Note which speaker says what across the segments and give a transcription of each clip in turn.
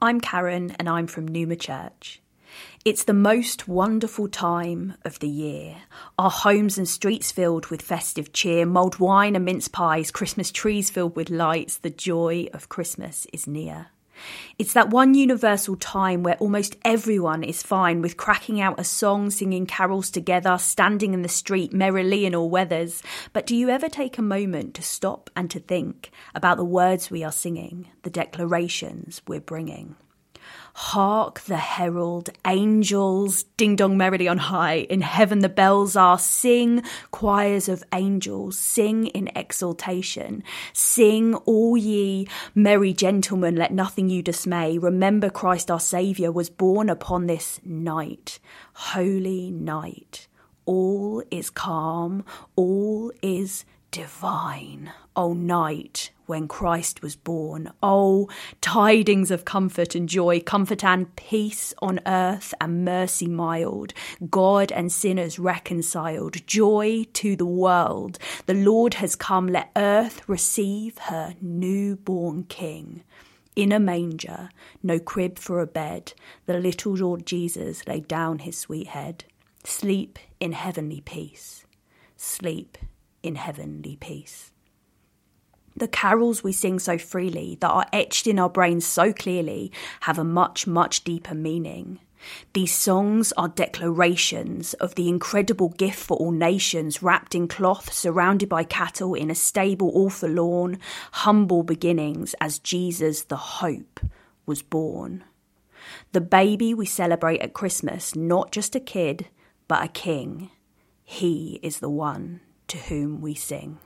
Speaker 1: I'm Karen and I'm from Numa Church. It's the most wonderful time of the year. Our homes and streets filled with festive cheer, mulled wine and mince pies, Christmas trees filled with lights. The joy of Christmas is near. It's that one universal time where almost everyone is fine with cracking out a song, singing carols together, standing in the street merrily in all weathers. But do you ever take a moment to stop and to think about the words we are singing, the declarations we're bringing? Hark the herald, angels, ding dong merrily on high. In heaven the bells are. Sing, choirs of angels, sing in exultation. Sing, all ye merry gentlemen, let nothing you dismay. Remember Christ our Saviour was born upon this night, holy night. All is calm, all is divine. O night when Christ was born. Oh, tidings of comfort and joy, comfort and peace on earth and mercy mild, God and sinners reconciled, joy to the world. The Lord has come, let earth receive her newborn King. In a manger, no crib for a bed, the little Lord Jesus laid down his sweet head. Sleep in heavenly peace. Sleep in heavenly peace. The carols we sing so freely, that are etched in our brains so clearly, have a much, much deeper meaning. These songs are declarations of the incredible gift for all nations, wrapped in cloth, surrounded by cattle, in a stable all forlorn, humble beginnings as Jesus, the hope, was born. The baby we celebrate at Christmas, not just a kid, but a king. He is the one to whom we sing.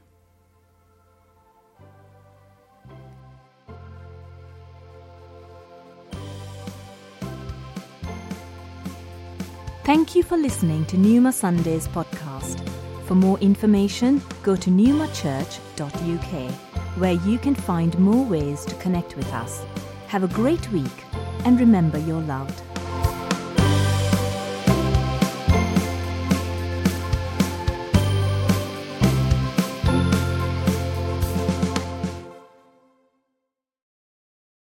Speaker 2: Thank you for listening to Numa Sundays podcast. For more information, go to newmachurch.uk, where you can find more ways to connect with us. Have a great week and remember you're loved.